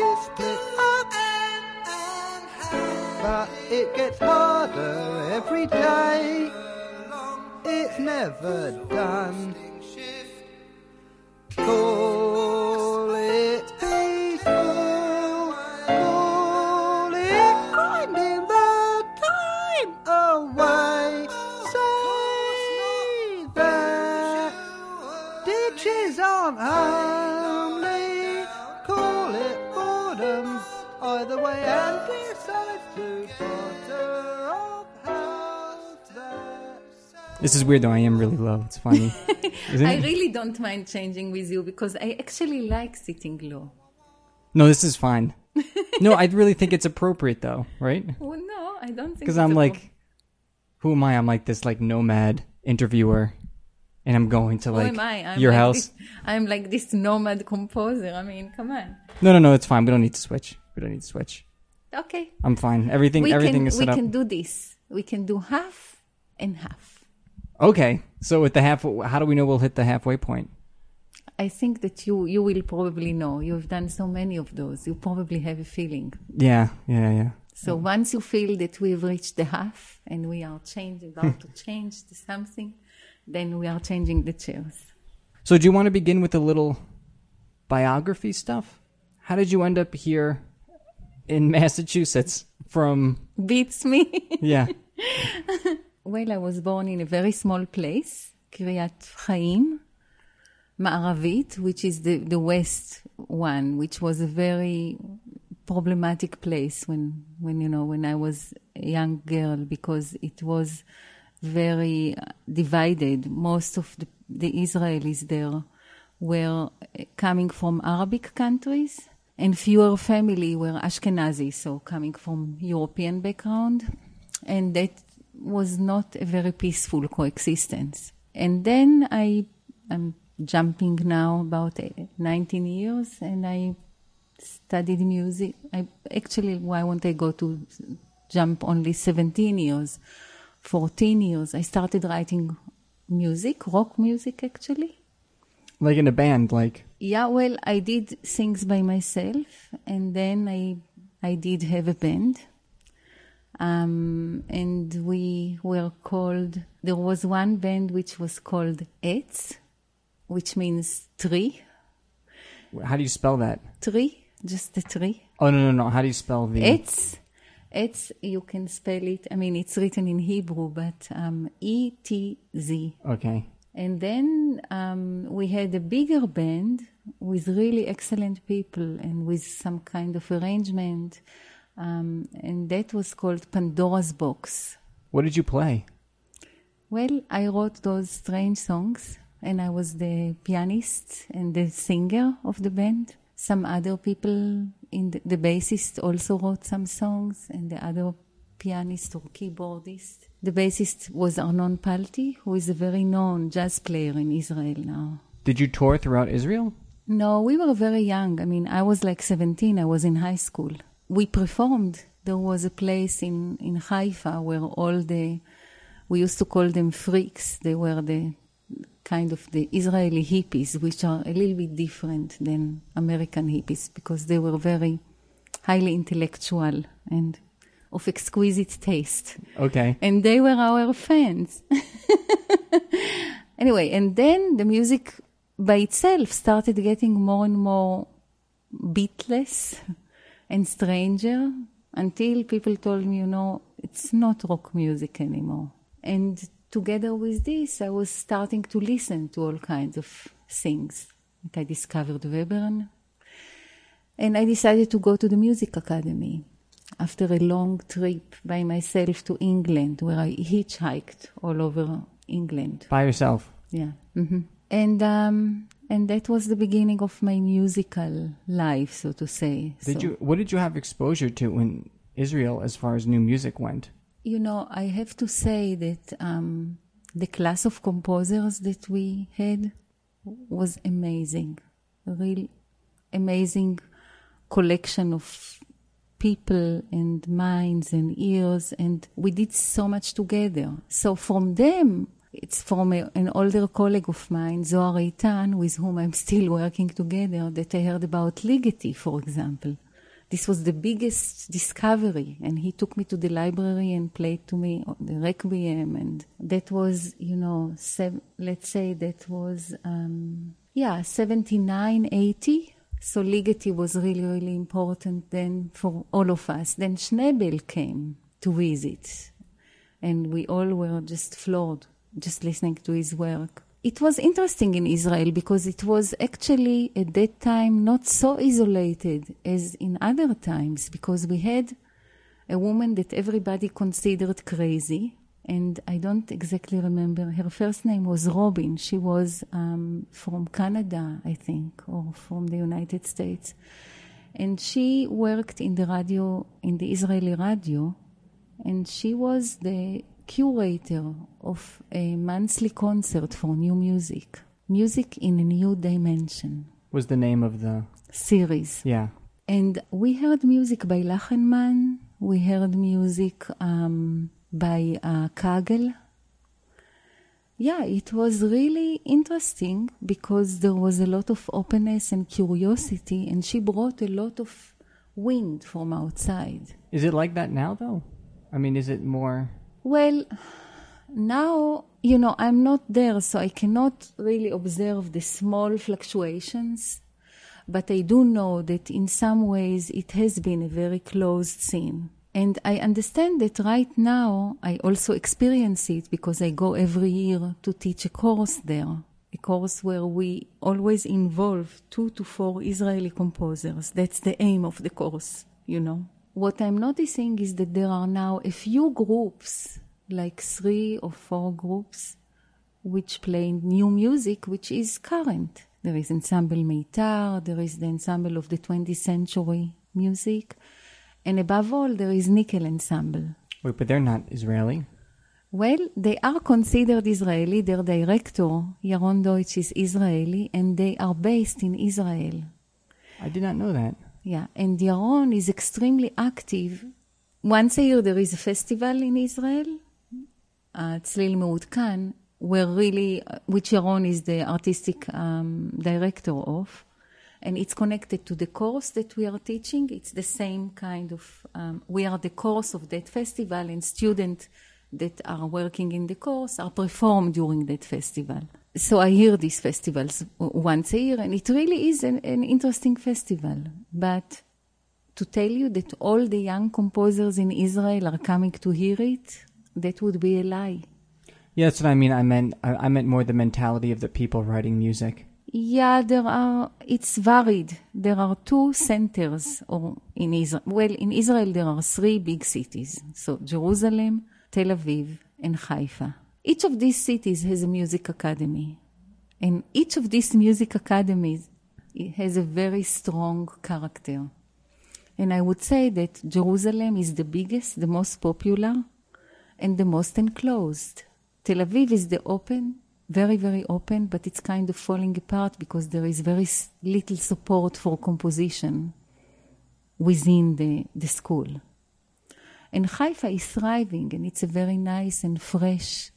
up. But it gets harder every day. It's never done. Call This is weird though. I am really low. It's funny. I really don't mind changing with you because I actually like sitting low. No, this is fine. No, I really think it's appropriate though, right? Well, no, I don't think. Because I'm like, who am I? I'm like this like nomad interviewer, and I'm going to like Who am I? I'm your like house. This, I'm like this nomad composer. I mean, come on. No, no, no. It's fine. We don't need to switch. We don't need to switch. Okay. I'm fine. Everything, we everything can is we set up. can do this. We can do half and half. Okay. So with the half, how do we know we'll hit the halfway point? I think that you you will probably know. You've done so many of those. You probably have a feeling. Yeah, yeah, yeah. So once you feel that we've reached the half and we are changing, about to change to something, then we are changing the chairs. So do you want to begin with a little biography stuff? How did you end up here in Massachusetts from? Beats me. Yeah. well, I was born in a very small place, Kiryat Chaim, Ma'aravit, which is the, the west one, which was a very problematic place when, when, you know, when I was a young girl because it was very divided. Most of the, the Israelis there were coming from Arabic countries and fewer family were Ashkenazi, so coming from European background. And that was not a very peaceful coexistence. And then I, I'm jumping now about uh, 19 years and I studied music. I actually, why won't I go to jump only 17 years, 14 years? I started writing music, rock music actually. Like in a band, like Yeah, well, I did things by myself, and then I I did have a band, um, and we were called. There was one band which was called Etz, which means tree, how do you spell that? tree, just the tree. Oh no, no, no. How do you spell the? Etz, Etz. You can spell it. I mean, it's written in Hebrew, but um, E T Z. Okay. And then um, we had a bigger band with really excellent people and with some kind of arrangement. Um, and that was called Pandora's Box. What did you play? Well, I wrote those strange songs, and I was the pianist and the singer of the band. Some other people in the, the bassist also wrote some songs, and the other pianist or keyboardist. The bassist was Arnon Palti, who is a very known jazz player in Israel now. Did you tour throughout Israel? No, we were very young. I mean, I was like 17, I was in high school. We performed. There was a place in, in Haifa where all the, we used to call them freaks. They were the kind of the Israeli hippies, which are a little bit different than American hippies because they were very highly intellectual and of exquisite taste Okay. and they were our fans. anyway, and then the music by itself started getting more and more beatless and stranger until people told me, you know, it's not rock music anymore. And together with this, I was starting to listen to all kinds of things. Like I discovered Webern, and I decided to go to the music academy after a long trip by myself to England, where I hitchhiked all over England. By yourself. Yeah. hmm And um, and that was the beginning of my musical life, so to say. Did So, you? What did you have exposure to in Israel as far as new music went? You know, I have to say that um, the class of composers that we had was amazing. A real amazing collection of people and minds and ears, and we did so much together. So from them, it's from a, an older colleague of mine, Zohar Eitan, with whom I'm still working together, that I heard about Ligeti, for example. this was the biggest discovery. And he took me to the library and played to me the Requiem. And that was, you know, let's say that was, um, yeah, 79, 80. So Ligeti was really, really important then for all of us. Then Schnebel came to visit. And we all were just floored, just listening to his work. It was interesting in Israel because it was actually at that time not so isolated as in other times because we had a woman that everybody considered crazy. And I don't exactly remember. Her first name was Robin. She was um, from Canada, I think, or from the United States. And she worked in the radio, in the Israeli radio, and she was the curator of a monthly concert for new music. Music in a New Dimension Was the name of the series. yeah. And we heard music by Lachenmann, we heard music um, by uh, Kagel. Yeah, it was really interesting because there was a lot of openness and curiosity, and she brought a lot of wind from outside. Is it like that now though? I mean, is it more? Well, now, you know, I'm not there, so I cannot really observe the small fluctuations. But I do know that in some ways it has been a very closed scene. And I understand that right now I also experience it because I go every year to teach a course there. A course where we always involve two to four Israeli composers. That's the aim of the course, you know. What I'm noticing is that there are now a few groups, like three or four groups, which play new music, which is current. There is Ensemble Meitar, there is the Ensemble of the 20th Century Music, and above all, there is Nickel Ensemble. Wait, but they're not Israeli. Well, they are considered Israeli. Their director, Yaron Deutsch, is Israeli, and they are based in Israel. I did not know that. Yeah, and Yaron is extremely active. Once a year there is a festival in Israel, uh, צליל מעודכן, where really, uh, which Yaron is the artistic um, director of, and it's connected to the course that we are teaching. It's the same kind of, um, we are the course of that festival, and students that are working in the course are performed during that festival. So I hear these festivals once a year, and it really is an, an interesting festival. But to tell you that all the young composers in Israel are coming to hear it, that would be a lie. Yeah, that's what I mean. I meant I, meant more the mentality of the people writing music. Yeah, there are, it's varied. There are two centers or in Israel. Well, in Israel, there are three big cities. So Jerusalem, Tel Aviv, and Haifa. Each of these cities has a music academy. And each of these music academies has a very strong character. And I would say that Jerusalem is the biggest, the most popular, and the most enclosed. Tel Aviv is the open, very, very open, but it's kind of falling apart because there is very little support for composition within the, the school. And Haifa is thriving, and it's a very nice and fresh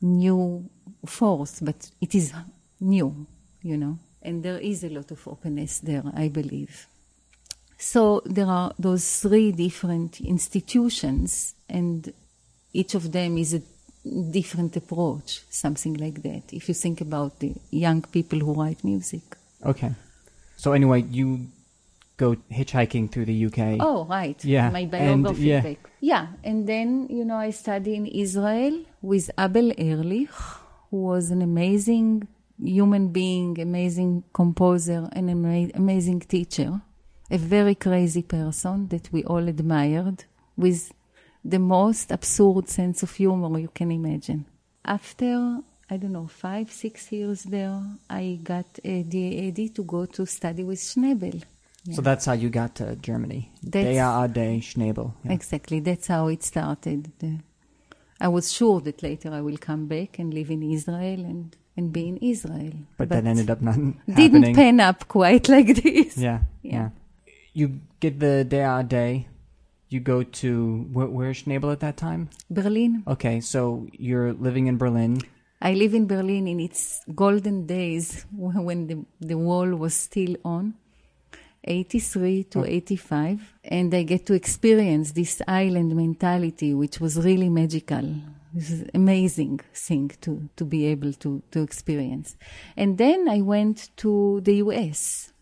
new force, but it is new, you know, and there is a lot of openness there, I believe. So there are those three different institutions, and each of them is a different approach, something like that. If you think about the young people who write music. Okay. So anyway, you go hitchhiking through the UK. Oh, right. Yeah, My and- biography yeah. back. Yeah, and then, you know, I studied in Israel with Abel Ehrlich, who was an amazing human being, amazing composer, and ama- amazing teacher. A very crazy person that we all admired with the most absurd sense of humor you can imagine. After, I don't know, five, six years there, I got a DAAD to go to study with So that's how you got to Germany. That's- DAAD Schnebel. Yeah. Exactly. That's how it started. I was sure that later I will come back and live in Israel and, and be in Israel. But, that ended up not didn't happening. pan up quite like this. Yeah, Yeah. yeah. You get the DAAD. You go to where, where's Schnebel at that time? Berlin. Okay, so you're living in Berlin. I live in Berlin in its golden days when the, the wall was still on. 83 to hmm. 85, and I get to experience this island mentality, which was really magical. This is amazing thing to, to be able to, to experience. And then I went to the US.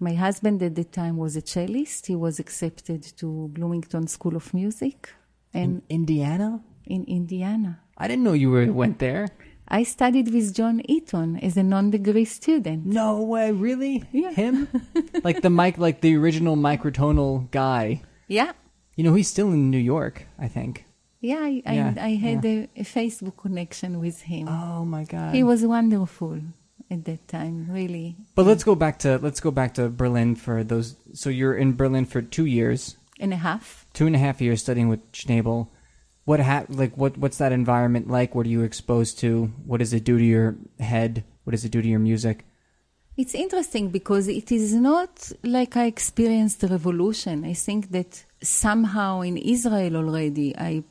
My husband at the time was a cellist. He was accepted to Bloomington School of Music and Indiana? in Indiana. I didn't know you were went there. I studied with John Eaton as a non-degree student. No way, really? Yeah. Him? like the mic like the original microtonal guy. Yeah, You know, he's still in New York, I think. yeah, I, Yeah, I, I had a, a Facebook connection with him. Oh my god. He was wonderful at that time, really. But let's go back to let's go back to Berlin for those so you're in Berlin for 2 years. And a half. two and a half years studying with Schnebel. What ha- like what what's that environment like? What are you exposed to? What does it do to your head? What does it do to your music? It's interesting because it is not like I experienced the revolution. I think that somehow in Israel already I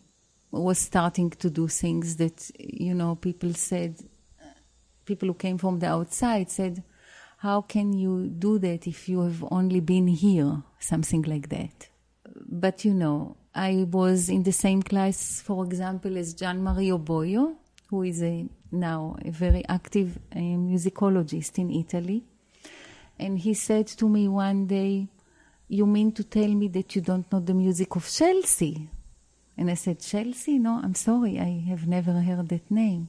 was starting to do things that, you know, people said, people who came from the outside said, how can you do that if you have only been here? Something like that. But, you know, I was in the same class, for example, as Gian Mario Borio, who is a, now a very active musicologist in Italy. And he said to me one day, You mean to tell me that you don't know the music of Scelsi? And I said, Scelsi? No, I'm sorry, I have never heard that name.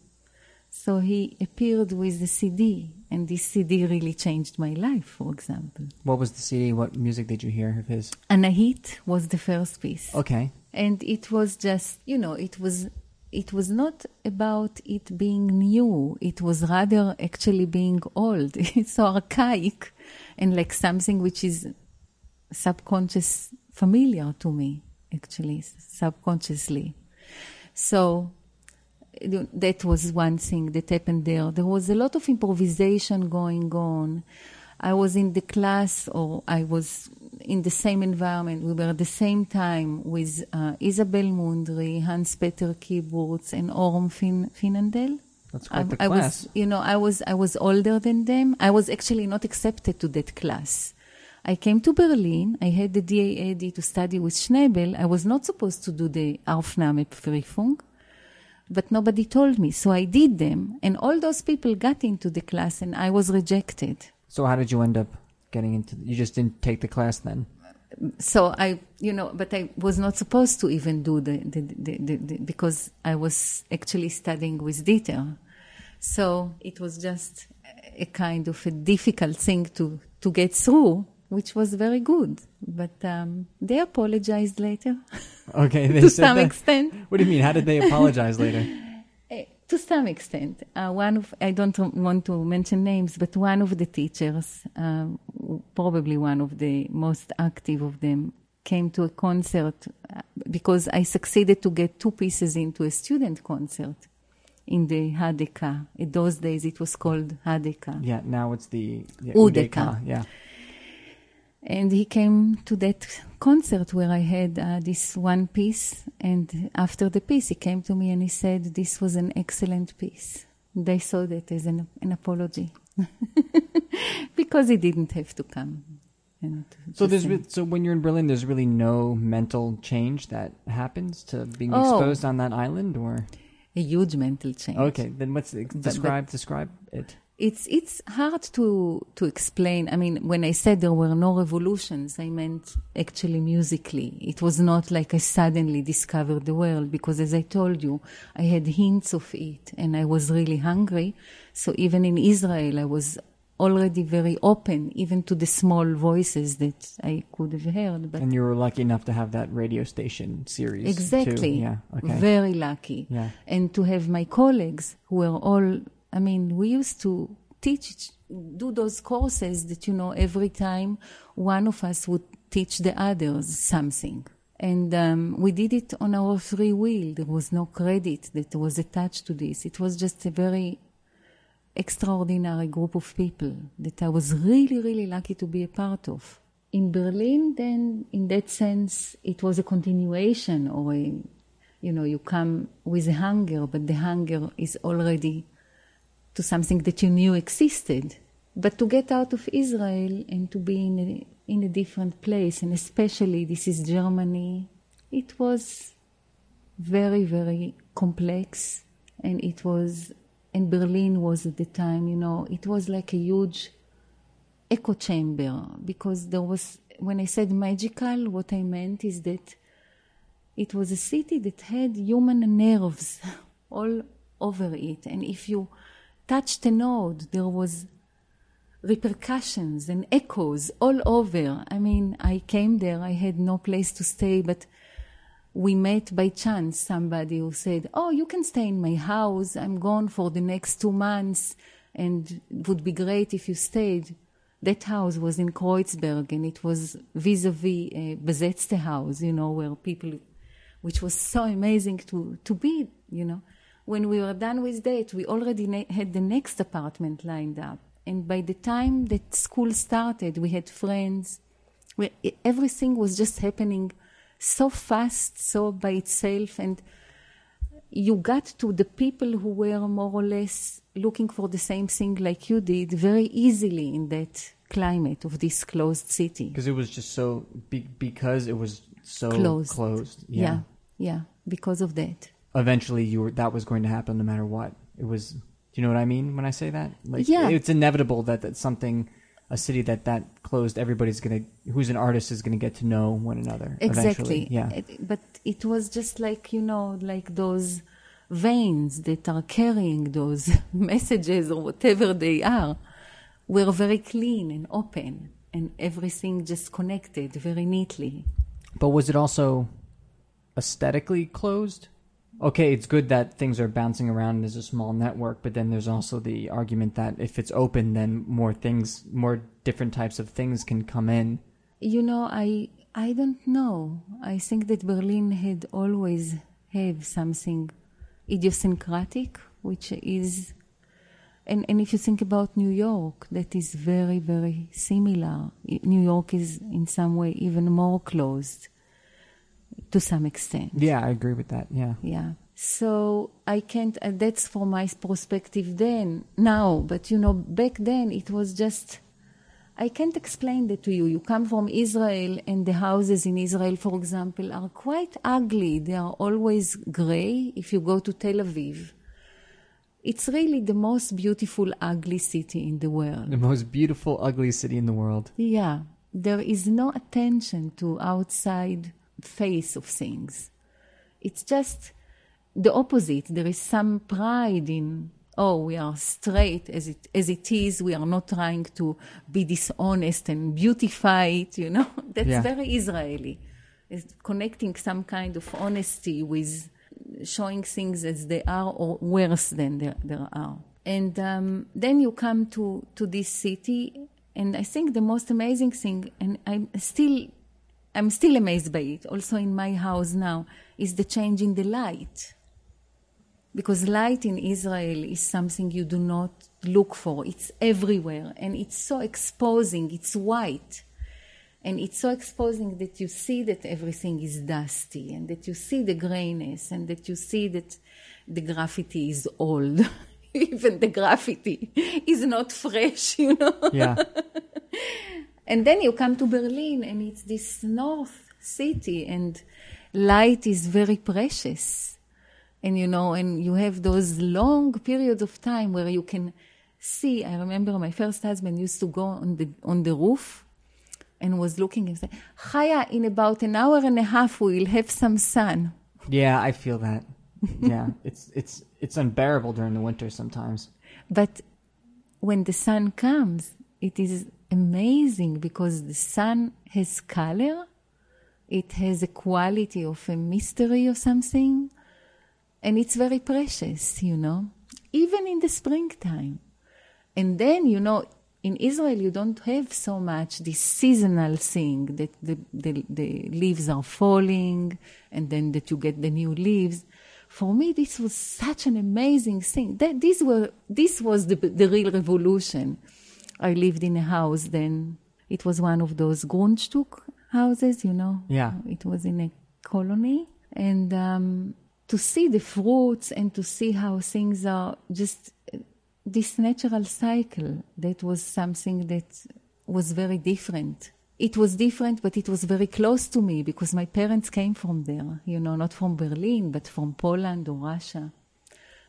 So he appeared with the CD, and this CD really changed my life, for example. What was the CD? What music did you hear of his? Anahit was the first piece. Okay. and it was just you know it was it was not about it being new it was rather actually being old it's so archaic and like something which is subconscious familiar to me actually subconsciously so that was one thing that happened there there was a lot of improvisation going on i was in the class or i was in the same environment we were at the same time with uh, isabel mundry hans-peter kyburz and orm fin- finnendahl That's quite the I, I class. was, you know, I was I was older than them. I was actually not accepted to that class. I came to Berlin. I had the DAAD to study with Schnebel. I was not supposed to do the Aufnahmeprüfung, but nobody told me, so I did them. And all those people got into the class, and I was rejected. So how did you end up getting into? You just didn't take the class then. so I, you know, but I was not supposed to even do the, the, the, the, the because I was actually studying with Dieter. So it was just a kind of a difficult thing to, to get through, which was very good. But um, they apologized later Okay, they to said some that. extent. What do you mean? How did they apologize later? Eh, to some extent, uh, one of I don't want to mention names, but one of the teachers, uh, probably one of the most active of them, came to a concert uh, because I succeeded to get two pieces into a student concert in the HdK. In those days, it was called HdK. Yeah, now it's the yeah, UdK. Yeah. And he came to that concert where I had uh, this one piece. And after the piece, he came to me and he said, This was an excellent piece. They saw that as an, an apology because he didn't have to come. So there's re- so when you're in Berlin, there's really no mental change that happens to being Oh. exposed on that island, or a huge mental change. okay, then what's describe describe it? It's it's hard to to explain. I mean, when I said there were no revolutions, I meant actually musically. It was not like I suddenly discovered the world because, as I told you, I had hints of it, and I was really hungry. So even in Israel, I was already very open, even to the small voices that I could have heard. But And you were lucky enough to have that radio station series. too. Exactly. Yeah. Okay. Very lucky. Yeah. And to have my colleagues who were all, I mean, we used to teach, do those courses that, you know, every time one of us would teach the others something. And um, we did it on our free will. There was no credit that was attached to this. It was just a very extraordinary group of people that I was really, really lucky to be a part of. In Berlin, then, in that sense, it was a continuation, or a, you know, you come with a hunger, but the hunger is already to something that you knew existed. But to get out of Israel and to be in a, in a different place, and especially this is Germany, it was very, very complex. And it was, and Berlin was at the time, you know, it was like a huge echo chamber because there was, when I said magical, what I meant is that it was a city that had human nerves all over it. And if you touched a node, there was repercussions and echoes all over. I mean, I came there, I had no place to stay, but we met by chance somebody who said, Oh, you can stay in my house. I'm gone for the next two months, and it would be great if you stayed. That house was in Kreuzberg, and it was vis a vis uh, a Besetzte house, you know, where people, which was so amazing to, to be, you know. When we were done with that, we already na- had the next apartment lined up. And by the time that school started, we had friends. We, everything was just happening so fast, so by itself, and you got to the people who were more or less looking for the same thing like you did very easily in that climate of this closed city. Because it was just so be, because it was so Closed. closed. Yeah. Yeah. yeah, because of that. Eventually, you were that was going to happen no matter what. It was. Do you know what I mean when I say that? Like, Yeah. It's inevitable that that something, a city that that closed, everybody's gonna who's an artist is gonna get to know one another. Exactly. Eventually. Yeah. It- but it was just like, you know, like those veins that are carrying those messages or whatever they are were very clean and open and everything just connected very neatly. But was it also aesthetically closed? Okay, it's good that things are bouncing around as a small network, but then there's also the argument that if it's open, then more things, more different types of things can come in. You know, I I don't know. I think that Berlin had always have something idiosyncratic, which is, and, and if you think about New York, that is very, very similar. New York is in some way even more closed to some extent. Yeah, I agree with that. Yeah. Yeah. So I can't, uh, that's for my perspective then, now, but you know, back then it was just, I can't explain that to you. You come from Israel, and the houses in Israel, for example, are quite ugly. They are always gray. If you go to Tel Aviv, it's really the most beautiful, ugly city in the world. The most beautiful, ugly city in the world. Yeah, there is no attention to outside face of things. It's just the opposite. There is some pride in oh, we are straight as it as it is. We are not trying to be dishonest and beautify it. You know, that's Yeah. very Israeli. It's connecting some kind of honesty with showing things as they are or worse than they, they are. And um, then you come to, to this city, and I think the most amazing thing, and I'm still, I'm still amazed by it, also in my house now, is the change in the light. Because light in Israel is something you do not look for. It's everywhere, and it's so exposing. It's white. And it's so exposing that you see that everything is dusty and that you see the grayness and that you see that the graffiti is old. Even the graffiti is not fresh, you know. Yeah. And then you come to Berlin and it's this north city and light is very precious. And you know, and you have those long periods of time where you can see. I remember my first husband used to go on the on the roof and was looking and say, Chaya, in about an hour and a half we will have some sun. yeah, I feel that. Yeah. it's it's it's unbearable during the winter sometimes. But when the sun comes, it is amazing because the sun has color, it has a quality of a mystery or something, and it's very precious, you know, even in the springtime. And then, you know, in Israel, you don't have so much this seasonal thing that the, the, the leaves are falling and then that you get the new leaves. For me, this was such an amazing thing. That this were this was the the real revolution. I lived in a house then. It was one of those Grundstück houses, you know. Yeah. It was in a colony, and um, to see the fruits and to see how things are just this natural cycle that was something that was very different. It was different, but it was very close to me because my parents came from there, you know, not from Berlin, but from Poland or Russia.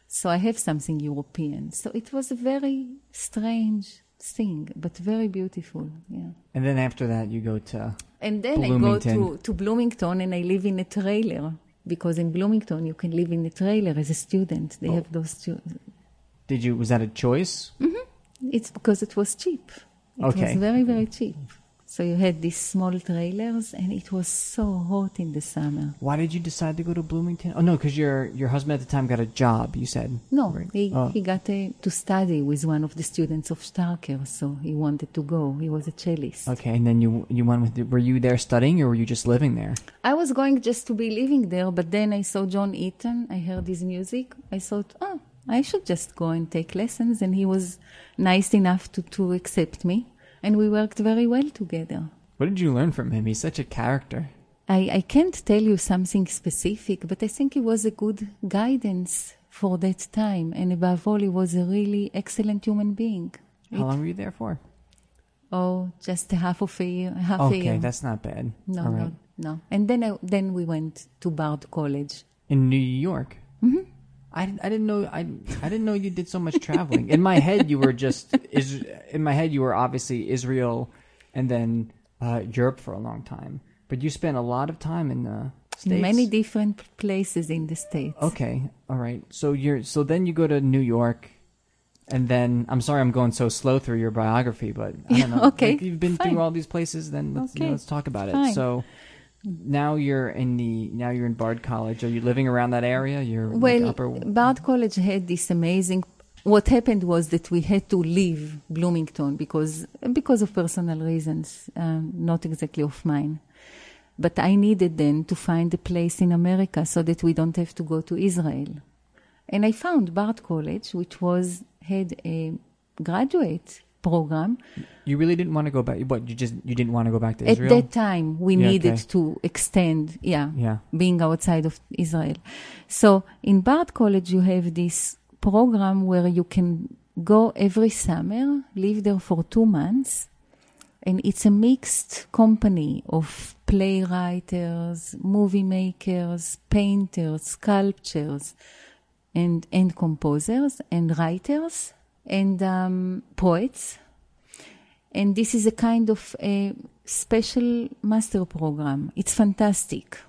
So I have something European. So it was a very strange thing, but very beautiful, yeah. And then after that, you go to. And then I go to, to Bloomington and I live in a trailer because in Bloomington you can live in a trailer as a student. They have those. Two. Did you? Was that a choice? Mm-hmm. it's because it was cheap. It Okay. was very very cheap. So you had these small trailers and it was so hot in the summer. Why did you decide to go to Bloomington? Oh no, because your your husband at the time got a job. You said No, right? he, Oh. he got a, to study with one of the students of Starker, so he wanted to go. He was a cellist. Okay, and then you you went with. The, were you there studying, or were you just living there? I was going just to be living there, but then I saw John Eaton. I heard his music. I thought, oh, I should just go and take lessons. And he was nice enough to, to accept me. And we worked very well together. What did you learn from him? He's such a character. I, I can't tell you something specific, but I think he was a good guidance for that time. And above all, he was a really excellent human being. How long were you there for? Oh, just a half of a year. Half a Okay, year. that's not bad. no, right. no, no. And then I, then we went to Bard College. In New York. Mm-hmm. I, I didn't know I I didn't know you did so much traveling. In my head, you were just is in my head you were obviously Israel, and then uh, Europe for a long time. But you spent a lot of time in the states. Many different places in the States. Okay, all right. So you're so then you go to New York, and then I'm sorry I'm going so slow through your biography, but I don't know. Okay, Like, you've been fine. through all these places. Then let's you know, let's talk about it. So now you're in the now you're in Bard College. Are you living around that area? You're like, Well, upper. Bard College had this amazing. What happened was that we had to leave Bloomington because because of personal reasons, um, not exactly of mine. But I needed then to find a place in America so that we don't have to go to Israel. And I found Bard College, which was had a graduate program. You really didn't want to go back. What you just you didn't want to go back to Israel At that time, we Yeah, needed okay. to extend, yeah, yeah. being outside of Israel. So in Bard College, you have this program where you can go every summer, live there for two months, and it's a mixed company of playwriters, movie makers, painters, sculptors, and and composers and writers and um, poets. And this is a kind of a special master program. It's fantastic.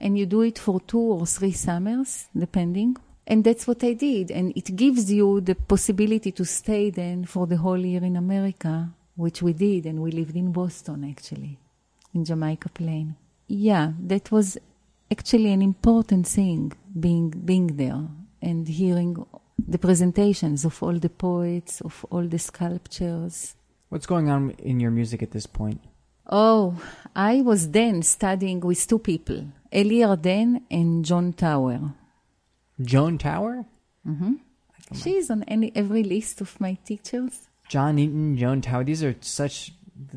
And you do it for two or three summers, depending. And that's what I did. And it gives you the possibility to stay then for the whole year in America, which we did. And we lived in Boston, actually, in Jamaica Plain. Yeah, that was actually an important thing, being, being there and hearing the presentations of all the poets, of all the sculptures. What's going on in your music at this point? Oh, I was then studying with two people, Eli Arden and Joan Tower. Joan Tower, Mm-hmm. She's on any every list of my teachers. John Eaton, Joan Tower. These are such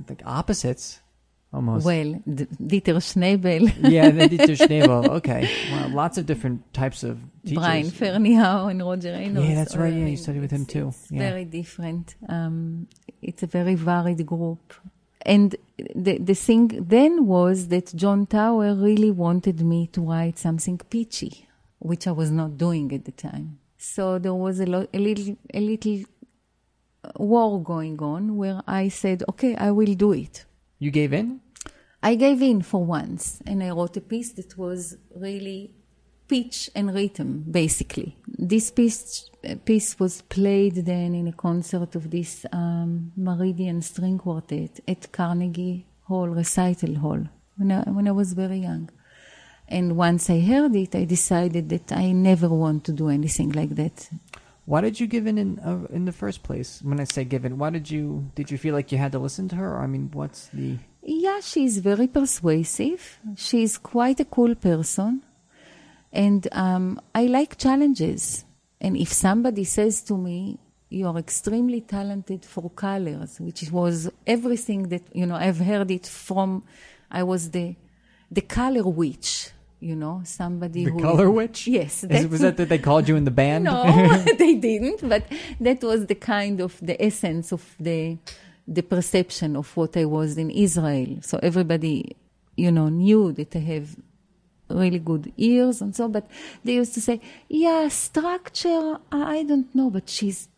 like opposites, almost. Well, D- Dieter Schnebel, yeah, then Dieter Schnebel. Okay, well, lots of different types of teachers. Brian Ferneyhough, and Roger Reynolds. Yeah, that's right. Yeah, you studied with him too. It's Yeah. very different. Um, it's a very varied group. And the, the thing then was that Joan Tower really wanted me to write something pitchy, which I was not doing at the time. So there was a, lo- a little, a little war going on where I said, okay, I will do it. You gave in. I gave in for once and I wrote a piece that was really pitch and rhythm, basically. This piece, piece was played then in a concert of this um, Meridian String Quartet at Carnegie Hall, Recital Hall, when I, when I was very young. And once I heard it, I decided that I never want to do anything like that. Why did you give in in, uh, in the first place? When I say give in, why did you? Did you feel like you had to listen to her? I mean, what's the? Yeah, she's very persuasive. She's quite a cool person. And um, I like challenges. And if somebody says to me, you are extremely talented for colors, which was everything that, you know, I've heard it from, I was the, the color witch, you know, somebody The who. color witch? Yes. Is was that that they called you in the band? No, they didn't. But that was the kind of the essence of the the perception of what I was in Israel. So everybody, you know, knew that I have really good ears and so. But they used to say, "Yeah, structure. I don't know, but she's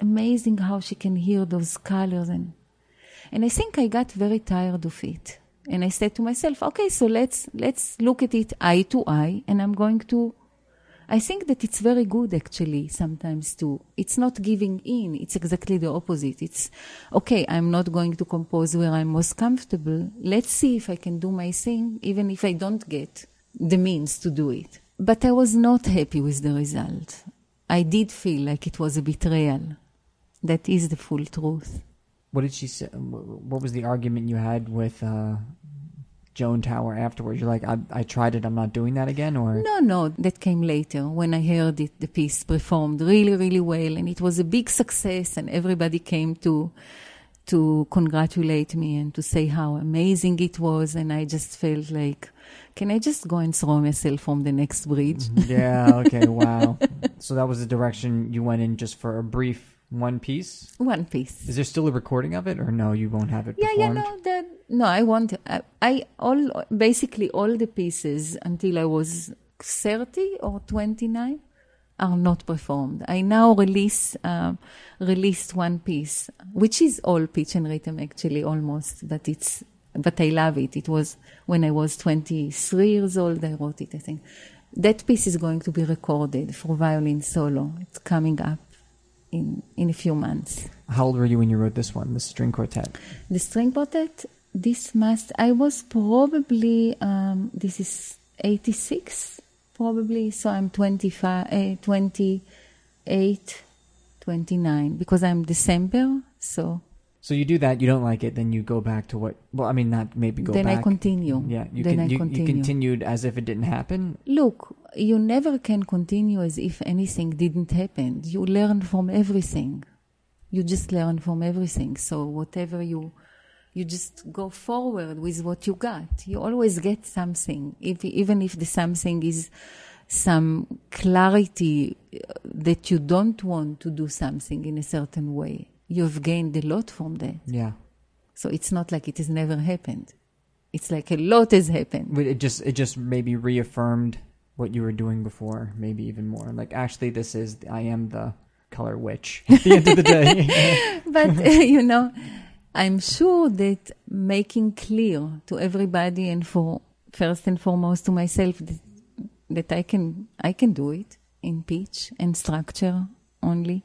amazing how she can hear those colors." And and I think I got very tired of it. And I said to myself, "Okay, so let's let's look at it eye to eye, and I'm going to." I think that it's very good actually sometimes too. It's not giving in, it's exactly the opposite. It's okay, I'm not going to compose where I'm most comfortable. Let's see if I can do my thing, even if I don't get the means to do it. But I was not happy with the result. I did feel like it was a betrayal. That is the full truth. What did she say? What was the argument you had with uh, Joan Tower afterwards? You're like, I, I tried it. I'm not doing that again, or No, no, that came later when I heard it, the piece performed really, really well, and it was a big success, and everybody came to to congratulate me and to say how amazing it was, and I just felt like, can I just go and throw myself from the next bridge? Mm-hmm. yeah, okay, wow. so that was the direction you went in just for a brief one piece. One piece. Is there still a recording of it, or no? You won't have it. Yeah, yeah, no, that, no, I want, I, I, all, basically all the pieces until I was 30 or 29 are not performed. I now release, um, released one piece, which is all pitch and rhythm actually almost, but it's, but I love it. It was when I was 23 years old, I wrote it, I think. That piece is going to be recorded for violin solo. It's coming up in, in a few months. How old were you when you wrote this one, the string quartet? The string quartet, this must, I was probably, um, this is 86, probably, so I'm 25, uh, 28, 29, because I'm December, so So you do that, you don't like it, then you go back to what? Well, I mean, not maybe go then back. Then I continue. Yeah, you then can. I you, continue. you continued as if it didn't happen. Look, you never can continue as if anything didn't happen. You learn from everything. You just learn from everything. So whatever you, you just go forward with what you got. You always get something, if, even if the something is some clarity uh, that you don't want to do something in a certain way. You've gained a lot from that. Yeah, So it's not like it has never happened. It's like a lot has happened. But it just it just maybe reaffirmed what you were doing before, maybe even more. Like actually, this is I am the color witch at the end of the day. but you know i'm sure that making clear to everybody and for first and foremost to myself that, that i can i can do it in pitch and structure only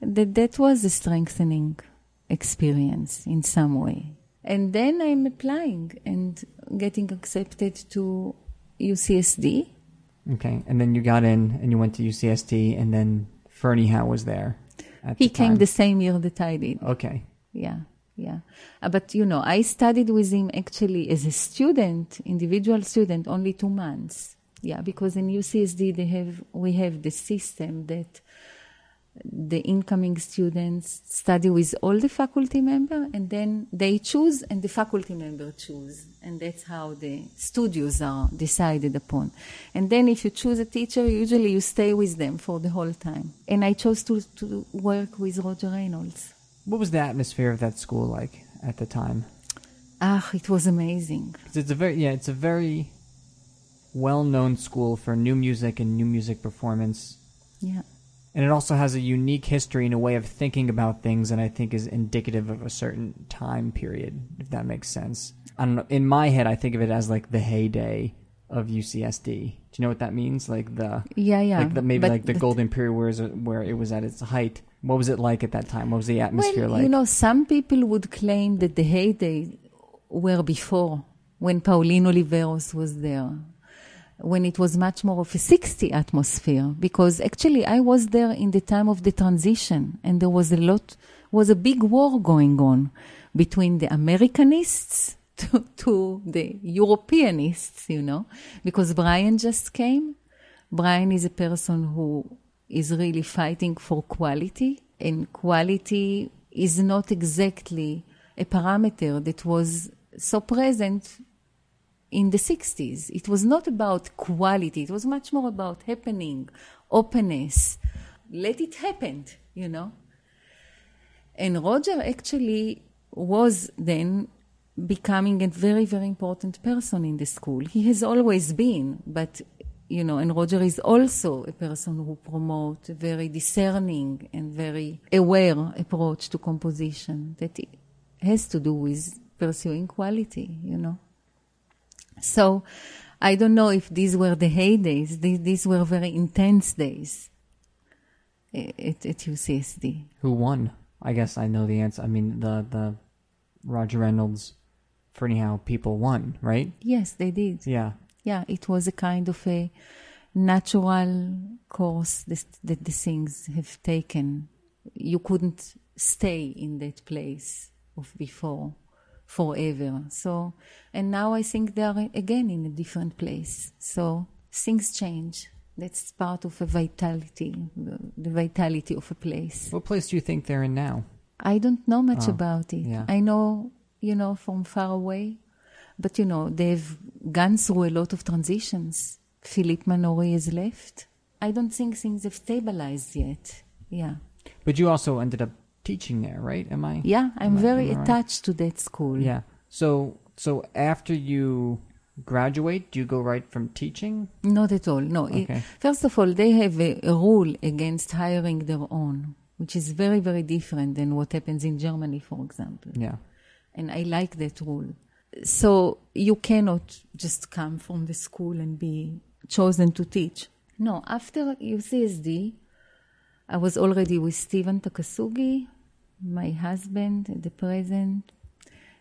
that that was a strengthening experience in some way and then i'm applying and getting accepted to ucsd okay, and then you got in and you went to UCSD, and then Ferneyhough was there. He the came the same year that i did Okay, Yeah, yeah. Uh, but you know, I studied with him actually as a student, individual student, only two months. Yeah, because in UCSD they have we have the system that the incoming students study with all the faculty member and then they choose and the faculty member choose and that's how the studios are decided upon and then if you choose a teacher usually you stay with them for the whole time and i chose to, to work with roger reynolds what was the atmosphere of that school like at the time? Ah, it was amazing it's a very yeah, it's a very well-known school for new music and new music performance. Yeah. And it also has a unique history and a way of thinking about things that I think is indicative of a certain time period, if that makes sense. I don't know. In my head, I think of it as like the heyday of UCSD. Do you know what that means? Like the Yeah, yeah. like the, maybe But like the but- golden period where, is it, where it was at its height. What was it like at that time? What was the atmosphere well, like? you know, some people would claim that the heyday were before, when Pauline Oliveros was there, when it was much more of a 60 atmosphere, because actually I was there in the time of the transition, and there was a lot, was a big war going on between the Americanists to, to the Europeanists, you know, because Brian just came. Brian is a person who is really fighting for quality, and quality is not exactly a parameter that was so present in the 60s. It was not about quality, it was much more about happening, openness. Let it happen, you know. And Roger actually was then becoming a very, very important person in the school. He has always been, but you know, and Roger is also a person who promotes a very discerning and very aware approach to composition that has to do with pursuing quality, you know. So I don't know if these were the heydays. These, these were very intense days at, at UCSD. Who won? I guess I know the answer. I mean, the the Roger Reynolds, Ferneyhough, people won, right? Yes, they did. Yeah. Yeah, it was a kind of a natural course that, that the things have taken. You couldn't stay in that place of before forever. So, and now I think they are again in a different place. So things change. That's part of a vitality, the, vitality of a place. What place do you think they're in now? I don't know much Oh, about it. yeah. I know, you know, from far away, but you know, they've gone through a lot of transitions. Philippe Manoury has left. I don't think things have stabilized yet. Yeah. But you also ended up teaching there, right? Am I? Yeah, I'm I- very I right? attached to that school. Yeah. So so after you graduate, do you go right from teaching? Not at all. No. Okay. First of all, they have a, a rule against hiring their own, which is very, very different than what happens in Germany, for example. Yeah. And I like that rule. So you cannot just come from the school and be chosen to teach. No, after UCSD, I was already with Steven Takasugi, my husband at the present,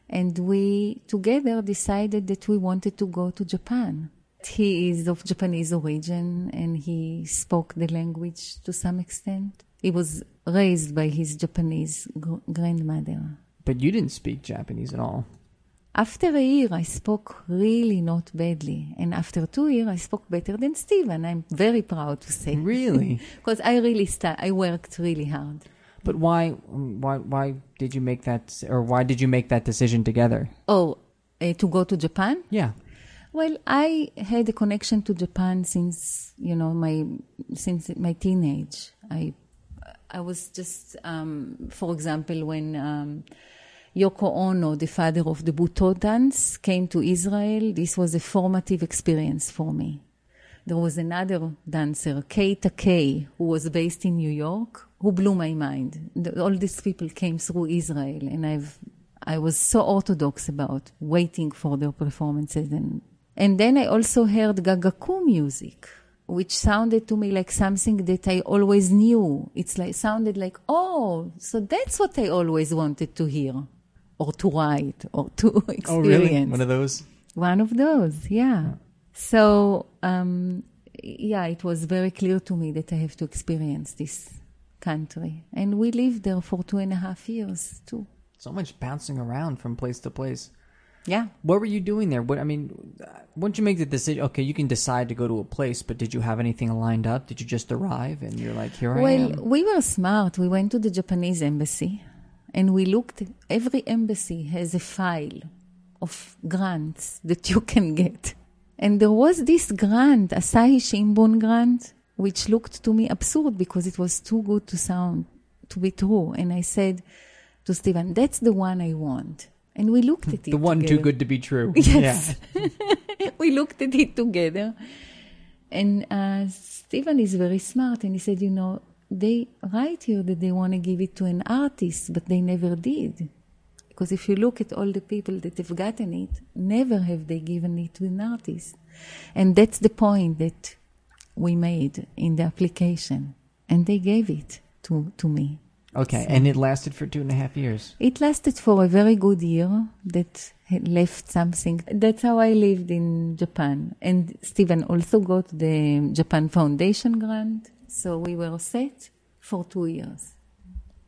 and we together decided that we wanted to go to Japan. He is of Japanese origin and he spoke the language to some extent. He was raised by his Japanese gr- grandmother. But you didn't speak Japanese at all. After a year, I spoke really not badly. And after two years, I spoke better than Steven. I'm very proud to say. Really? Because I really sta- I worked really hard. But why why why did you make that or why did you make that decision together? Oh, uh, to go to Japan? Yeah. Well, I had a connection to Japan since you know my since my teenage. I I was just, um, for example, when um, Yoko Ono, the father of the Buto dance, came to Israel. This was a formative experience for me. There was another dancer, Keita Kay, who was based in New York, who blew my mind. The, all these people came through Israel, and I've I was so orthodox about waiting for their performances, and and then I also heard Gagaku music, which sounded to me like something that I always knew. It's like sounded like oh, so that's what I always wanted to hear, or to write, or to experience. Oh really? One of those? One of those, yeah. So, um, yeah, it was very clear to me that I have to experience this country. And we lived there for two and a half years, too. So much bouncing around from place to place. Yeah. What were you doing there? What I mean, once you make the decision, okay, you can decide to go to a place, but did you have anything lined up? Did you just arrive and you're like, here I am? Well, we were smart. We went to the Japanese embassy and we looked. Every embassy has a file of grants that you can get. And there was this grant, Asahi Shimbun grant, which looked to me absurd because it was too good to sound to be true. And I said to Stephen, that's the one I want. And we looked at it. The one too together. good to be true. Yes. we looked at it together. And uh, Stephen is very smart, and he said, You know, they write here that they want to give it to an artist, but they never did. Because if you look at all the people that have gotten it, never have they given it to an artist. And that's the point that we made in the application. And they gave it to, to me. Okay, and it lasted for two and a half years. It lasted for a very good year that left something. That's how I lived in Japan. And Stephen also got the Japan Foundation grant. So we were set for two years.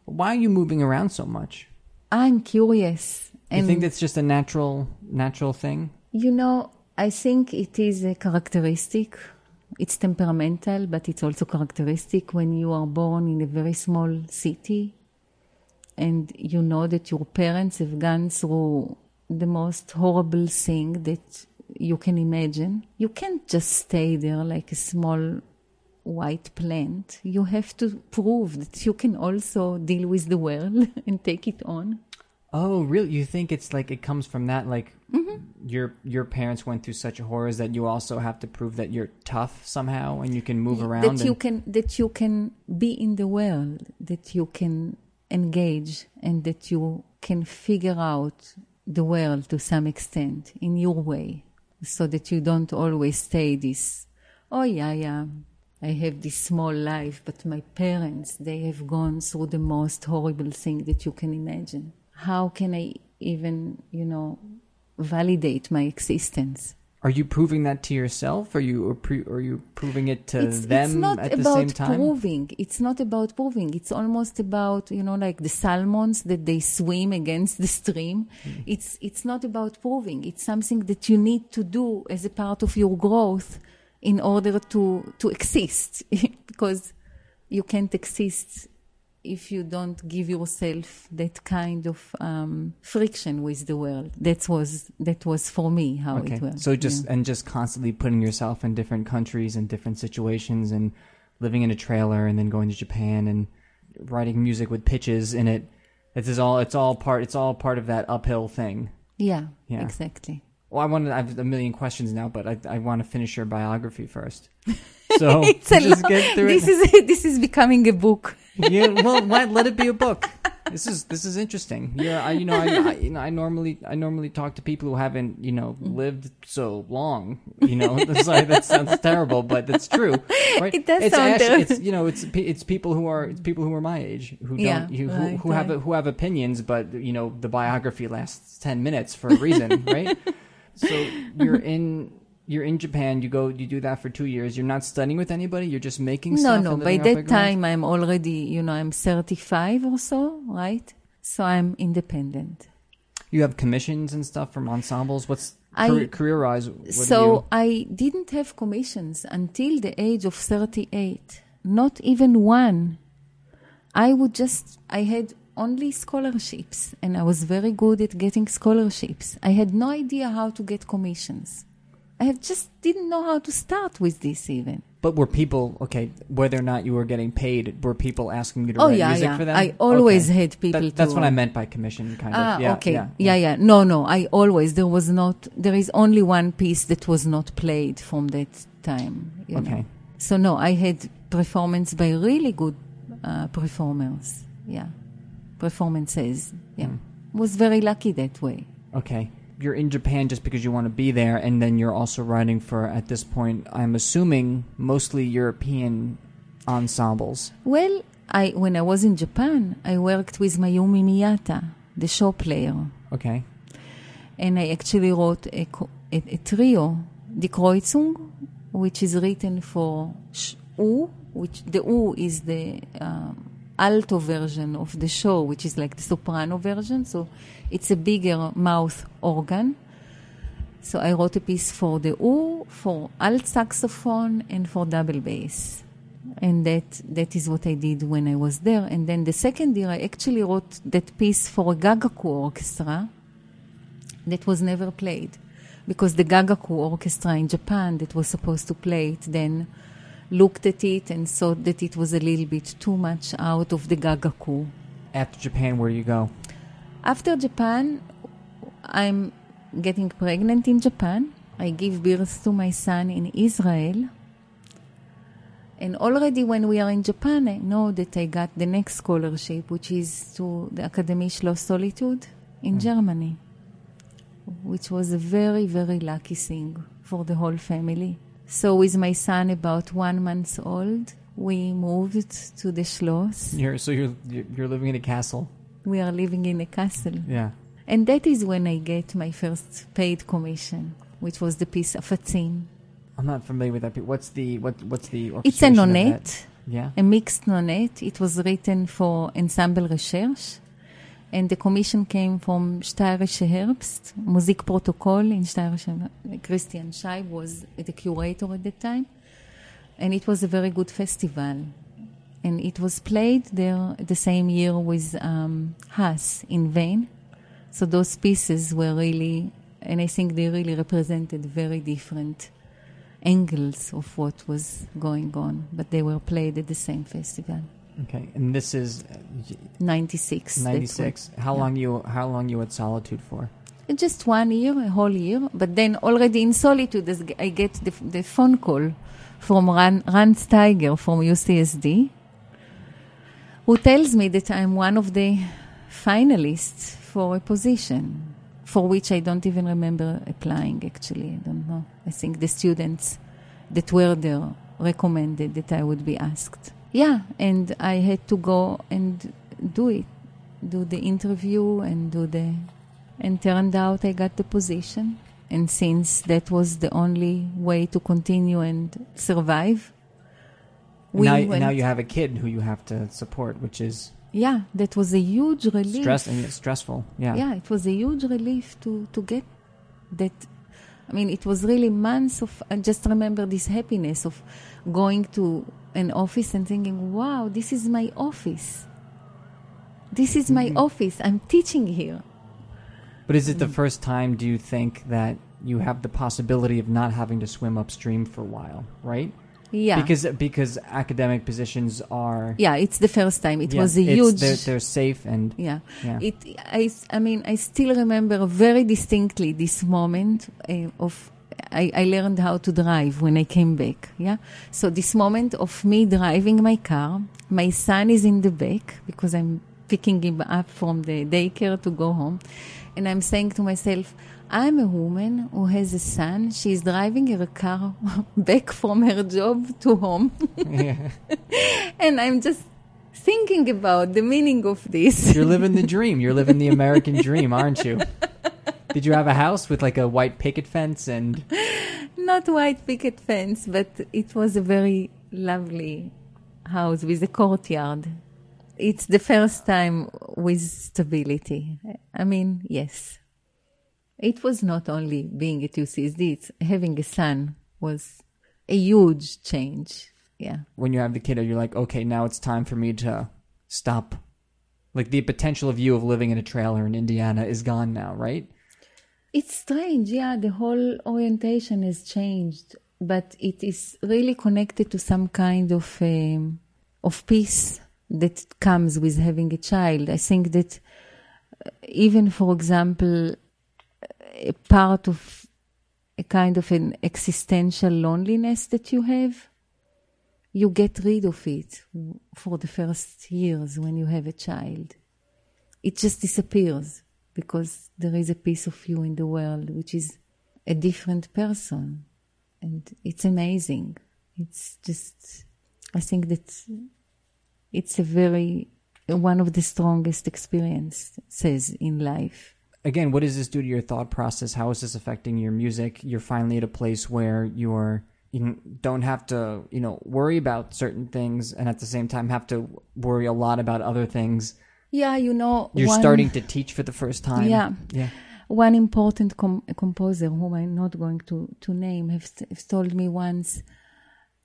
Why are you moving around so much? I'm curious. you think that's just a natural natural thing? You know, I think it is a characteristic. It's temperamental, but it's also characteristic when you are born in a very small city and you know that your parents have gone through the most horrible thing that you can imagine. You can't just stay there like a small white plant. You have to prove that you can also deal with the world and take it on. Oh, really? You think it's like it comes from that? Like Mm-hmm. your your parents went through such horrors that you also have to prove that you're tough somehow and you can move around. that you can that you can be in the world, that you can engage, and that you can figure out the world to some extent in your way, so that you don't always stay this. Oh yeah, yeah. I have this small life, but my parents, they have gone through the most horrible thing that you can imagine. How can I even, you know, validate my existence? Are you proving that to yourself? Or you or are you proving it to it's, them it's not at the about same time? proving it's not about proving it's almost about you know like the salmons that they swim against the stream Hmm. it's it's not about proving it's something that you need to do as a part of your growth in order to to exist because you can't exist if you don't give yourself that kind of um, friction with the world that was that was for me how Okay, it was so just yeah. and just constantly putting yourself in different countries and different situations and living in a trailer and then going to Japan and writing music with pitches in it. This is all. It's all part. It's all part of that uphill thing. yeah Yeah. exactly Well, I want. I have a million questions now, but I, I want to finish your biography first. So it's a just lot. get through this it. is this is becoming a book. Yeah, well, why, let it be a book. This is this is interesting. Yeah, I, you know, I, I you know, I normally I normally talk to people who haven't you know lived so long. You know, sorry, that sounds terrible, but that's true. Right? It does it's sound actu- It's you know, it's it's people who are it's people who are my age who don't Yeah, you, who, who have who have opinions, but you know, the biography lasts ten minutes for a reason, right? So you're in. You're in Japan. You go. You do that for two years. You're not studying with anybody. You're just making No, stuff. no. and By living off the that time, I'm already, you know, I'm 35 or so, right? So I'm independent. You have commissions and stuff from ensembles. What's I- career, wise? So I didn't have commissions until the age of 38. Not even one. I would just, I had only scholarships and I was very good at getting scholarships. I had no idea how to get commissions. I just didn't know how to start with this even. but were people okay? Whether or not you were getting paid, were people asking you to Oh write yeah, music yeah. for them? I always Okay. had people That- that's what I meant by commission, kind Ah, of. Yeah, okay. Yeah, Yeah, yeah. No, no. I always there was not. There is only one piece that was not played from that time. you know. Okay. So no, I had performance by really good uh, performers. Yeah, performances. Yeah, Hmm. was very lucky that way. Okay. You're in Japan just because you want to be there, and then you're also writing for, at this point, I'm assuming mostly European ensembles. Well, I when I was in Japan, I worked with Mayumi Miyata, the sho player. Okay. and I actually wrote a, a, a trio, Die Kreuzung, which is written for sh- U, which the U is the um, alto version of the sho, which is like the soprano version. So it's a bigger mouth organ. So I wrote a piece for the U, for alt saxophone, and for double bass. And that that is what I did when I was there. And then the second year, I actually wrote that piece for a Gagaku orchestra that was never played because the Gagaku orchestra in Japan that was supposed to play it then looked at it and saw that it was a little bit too much out of the Gagaku. After Japan, where do you go? After Japan, I'm getting pregnant in Japan. I give birth to my son in Israel. And already when we are in Japan, I know that I got the next scholarship, which is to the Akademie Schloss Solitude in mm. Germany, which was a very, very lucky thing for the whole family. So with my son about one month old, we moved to the Schloss. You're so you're you're living in a castle. We are living in a castle. Yeah. And that is when I get my first paid commission, which was the piece of a Afatsim. I'm not familiar with that. What's the what? What's the? It's a nonette, Yeah. a mixed nonette. It was written for Ensemble Recherche. And the commission came from Steirischer Herbst, Musikprotokoll in Steirische. Christian Scheib was the curator at the time. And it was a very good festival. And it was played there the same year with um, Haas in Vain. So those pieces were really and I think they really represented very different angles of what was going on, but they were played at the same festival. Okay, and this is 96. that's ninety six. How yeah. long you how long you at Solitude for? Just one year, a whole year. But then already in Solitude, I get the, the phone call from Rand, Rand Steiger from UCSD, who tells me that I'm one of the finalists for a position for which I don't even remember applying, actually. I don't know. I think the students that were there recommended that I would be asked. Yeah, and I had to go and do it, do the interview and do the and turned out I got the position. And since that was the only way to continue and survive, we now, went. now you have a kid who you have to support, which is yeah, that was a huge relief. stress and it's stressful. Yeah. yeah, it was a huge relief to to get that. I mean, it was really months of. I just remember this happiness of going to an office and thinking, "Wow, this is my office. This is my Mhm. office. I'm teaching here." But is it the Mm. first time? Do you think that you have the possibility of not having to swim upstream for a while, right? Yeah, Because because academic positions are yeah, it's the first time. It yeah, was a huge. They're, they're safe and Yeah. yeah. It, I, I mean, I still remember very distinctly this moment uh, of I, I learned how to drive when I came back. Yeah. So this moment of me driving my car, my son is in the back because I'm picking him up from the daycare to go home, and I'm saying to myself. I'm a woman who has a son. She's driving her car back from her job to home. yeah. and I'm just thinking about the meaning of this. You're living the dream. You're living the American dream, aren't you? Did you have a house with like a white picket fence and Not white picket fence, but it was a very lovely house with a courtyard. It's the first time with stability. I mean, yes. It was not only being at UCSD, it's having a son was a huge change. Yeah. when you have the kid, you're like, okay, now it's time for me to stop. Like the potential of you of living in a trailer in Indiana is gone now, right? It's strange, yeah. The whole orientation has changed, but it is really connected to some kind of um, of peace that comes with having a child. I think that uh, even, for example, a part of a kind of an existential loneliness that you have, you get rid of it for the first years when you have a child. It just disappears because there is a piece of you in the world which is a different person. And it's amazing. It's just, I think that it's a very, one of the strongest experiences in life. Again, what does this do to your thought process? How is this affecting your music? You're finally at a place where you're you don't have to, you know, worry about certain things and at the same time have to worry a lot about other things. Yeah, you know, You're one- starting to teach for the first time. Yeah. Yeah. One important com- composer, whom I'm not going to, to name, have, have told me once,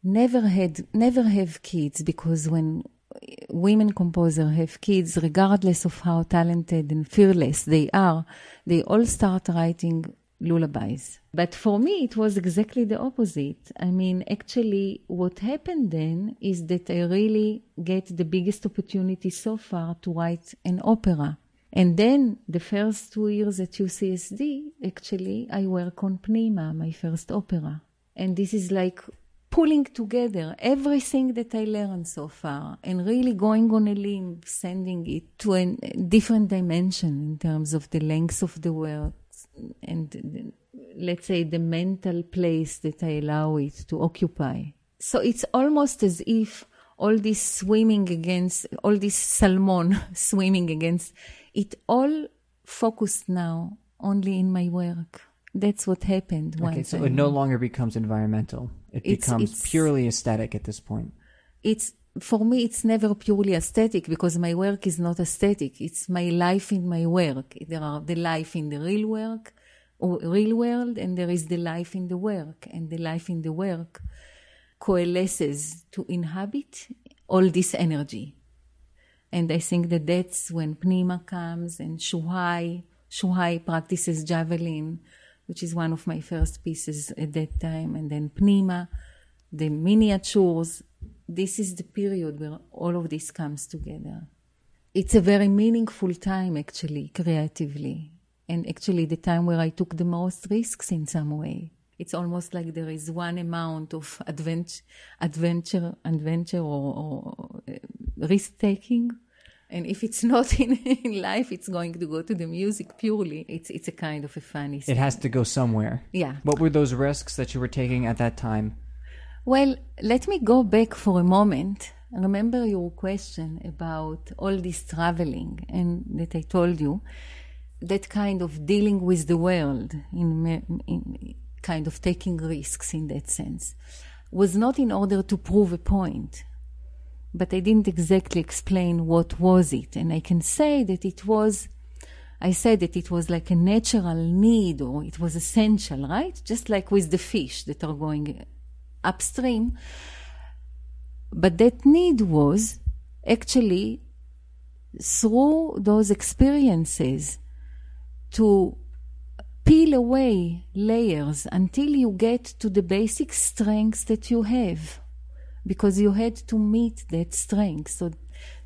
never had, never have kids because when women composers have kids, regardless of how talented and fearless they are, they all start writing lullabies. But for me, it was exactly the opposite. I mean, actually, what happened then is that I really get the biggest opportunity so far to write an opera. And then the first two years at UCSD, actually, I work on Pnima, my first opera. And this is like pulling together everything that I learned so far and really going on a limb, sending it to a different dimension in terms of the length of the words and let's say the mental place that I allow it to occupy. So it's almost as if all this swimming against, all this salmon swimming against, it all focused now only in my work. That's what happened Okay, once. so I- it no longer becomes environmental. It It's- becomes it's- purely aesthetic at this point. it's for me it's never purely aesthetic because my work is not aesthetic. It's my life in my work. There are the life in the real work or real world and there is the life in the work. And the life in the work coalesces to inhabit all this energy. And i think that that's when pnima comes and shuhai shuhai practices javelin which is one of my first pieces at that time, and then Pnima, the miniatures. This is the period where all of this comes together. It's a very meaningful time, actually, creatively, and actually the time where I took the most risks in some way. It's almost like there is one amount of adventure, adventure, adventure, or, or uh, risk taking and if it's not in, in life, it's going to go to the music purely. It's it's a kind of a funny. It has to go somewhere. Yeah. What were those risks that you were taking at that time? Well, let me go back for a moment. Remember your question about all this traveling, and that I told you that kind of dealing with the world in, in kind of taking risks in that sense was not in order to prove a point but I didn't exactly explain what was it. And I can say that it was, I said that it was like a natural need or it was essential, right? Just like with the fish that are going upstream. But that need was actually through those experiences to peel away layers until you get to the basic strengths that you have because you had to meet that strength. So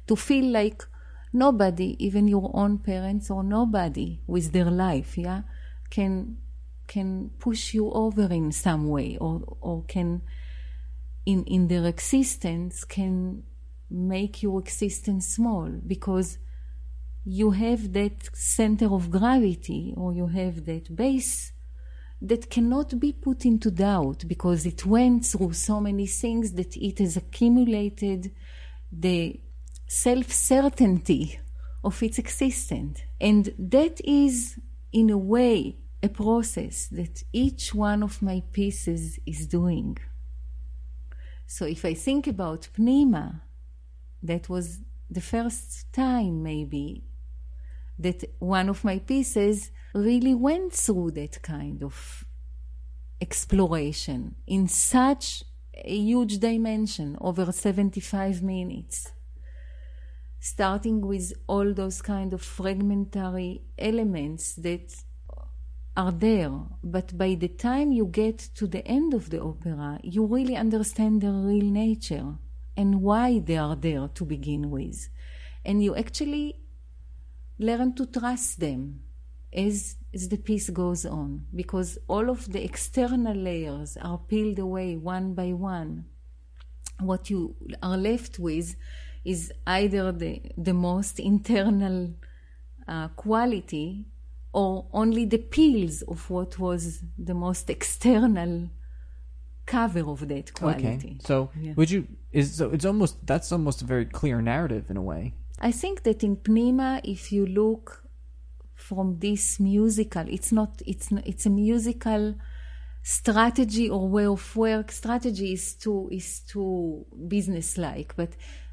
to feel like nobody, even your own parents or nobody with their life, yeah, can can push you over in some way or or can in in their existence can make your existence small because you have that center of gravity or you have that base that cannot be put into doubt because it went through so many things that it has accumulated the self certainty of its existence. And that is, in a way, a process that each one of my pieces is doing. So if I think about Pnima, that was the first time maybe that one of my pieces really went through that kind of exploration in such a huge dimension over 75 minutes. Starting with all those kind of fragmentary elements that are there but by the time you get to the end of the opera you really understand their real nature and why they are there to begin with. And you actually learn to trust them as, as the piece goes on because all of the external layers are peeled away one by one. What you are left with is either the, the most internal uh, quality or only the peels of what was the most external cover of that quality. Okay. So yeah. would you is so it's almost that's almost a very clear narrative in a way. I think that in Pnima, if you look from this musical, it's not, it's, it's a musical strategy or way of work. Strategy is too, is too business-like, but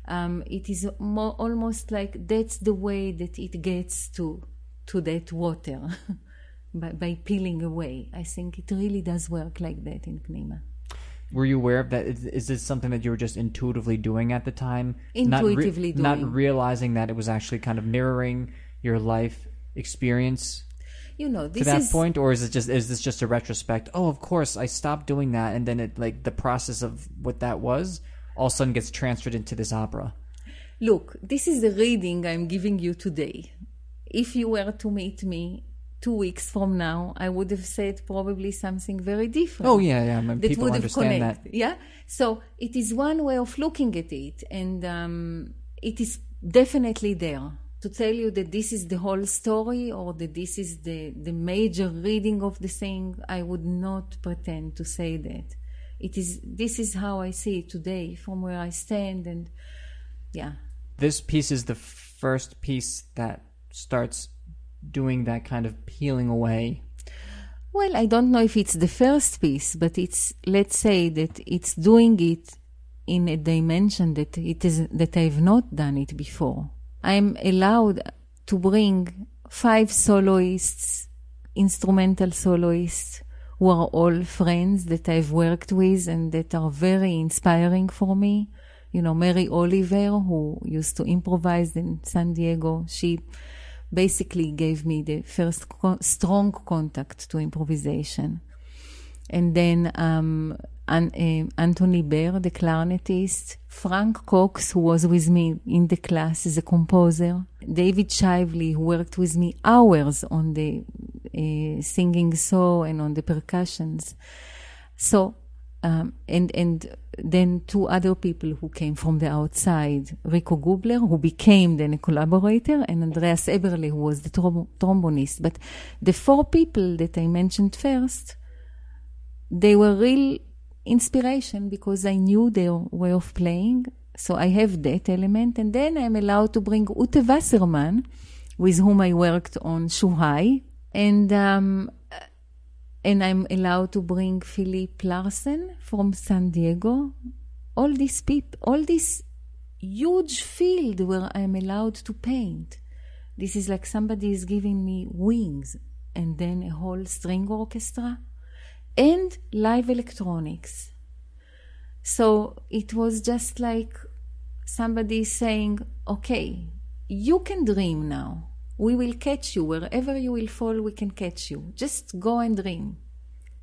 um, it is more, almost like that's the way that it gets to, to that water by, by peeling away. I think it really does work like that in Pnima were you aware of that? Is, is, this something that you were just intuitively doing at the time? Intuitively not re- Not realizing that it was actually kind of mirroring your life experience you know to that is, point or is it just is this just a retrospect oh of course i stopped doing that and then it like the process of what that was all of a sudden gets transferred into this opera look this is the reading i'm giving you today if you were to meet me two weeks from now, I would have said probably something very different. Oh yeah, yeah. I mean, people understand that. Yeah. So it is one way of looking at it, and um, it is definitely there to tell you that this is the whole story or that this is the the major reading of the thing. I would not pretend to say that. It is. This is how I see it today, from where I stand, and yeah. This piece is the first piece that starts doing that kind of peeling away? Well, I don't know if it's the first piece, but it's let's say that it's doing it in a dimension that it is that I've not done it before. I'm allowed to bring five soloists, instrumental soloists, who are all friends that I've worked with and that are very inspiring for me. You know, Mary Oliver, who used to improvise in San Diego, she basically gave me the first co- strong contact to improvisation. And then um, An- uh, Anthony Burr, the clarinetist, Frank Cox, who was with me in the class as a composer, David Shively, who worked with me hours on the uh, singing saw and on the percussions. So, um, and and then two other people who came from the outside, Rico Gubler, who became then a collaborator, and Andreas Eberle, who was the trom- trombonist. But the four people that I mentioned first, they were real inspiration because I knew their way of playing. So I have that element. And then I'm allowed to bring Ute Wassermann, with whom I worked on Shuhai. And, um, and I'm allowed to bring Philip Larson from San Diego. All these people, all this huge field where I'm allowed to paint. This is like somebody is giving me wings and then a whole string orchestra and live electronics. So it was just like somebody saying, okay, you can dream now. We will catch you. Wherever you will fall, we can catch you. Just go and dream.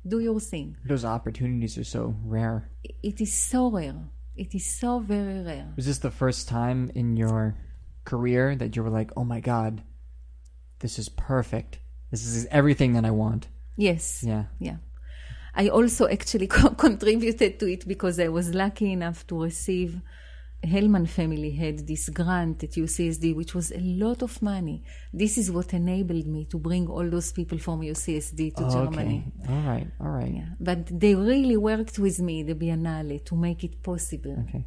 Do your thing. Those opportunities are so rare. It is so rare. It is so very rare. Was this the first time in your career that you were like, oh my God, this is perfect? This is everything that I want. Yes. Yeah. Yeah. I also actually contributed to it because I was lucky enough to receive. Hellman family had this grant at UCSD, which was a lot of money. This is what enabled me to bring all those people from UCSD to Germany. Okay. All right. All right. Yeah, but they really worked with me, the Biennale, to make it possible. Okay.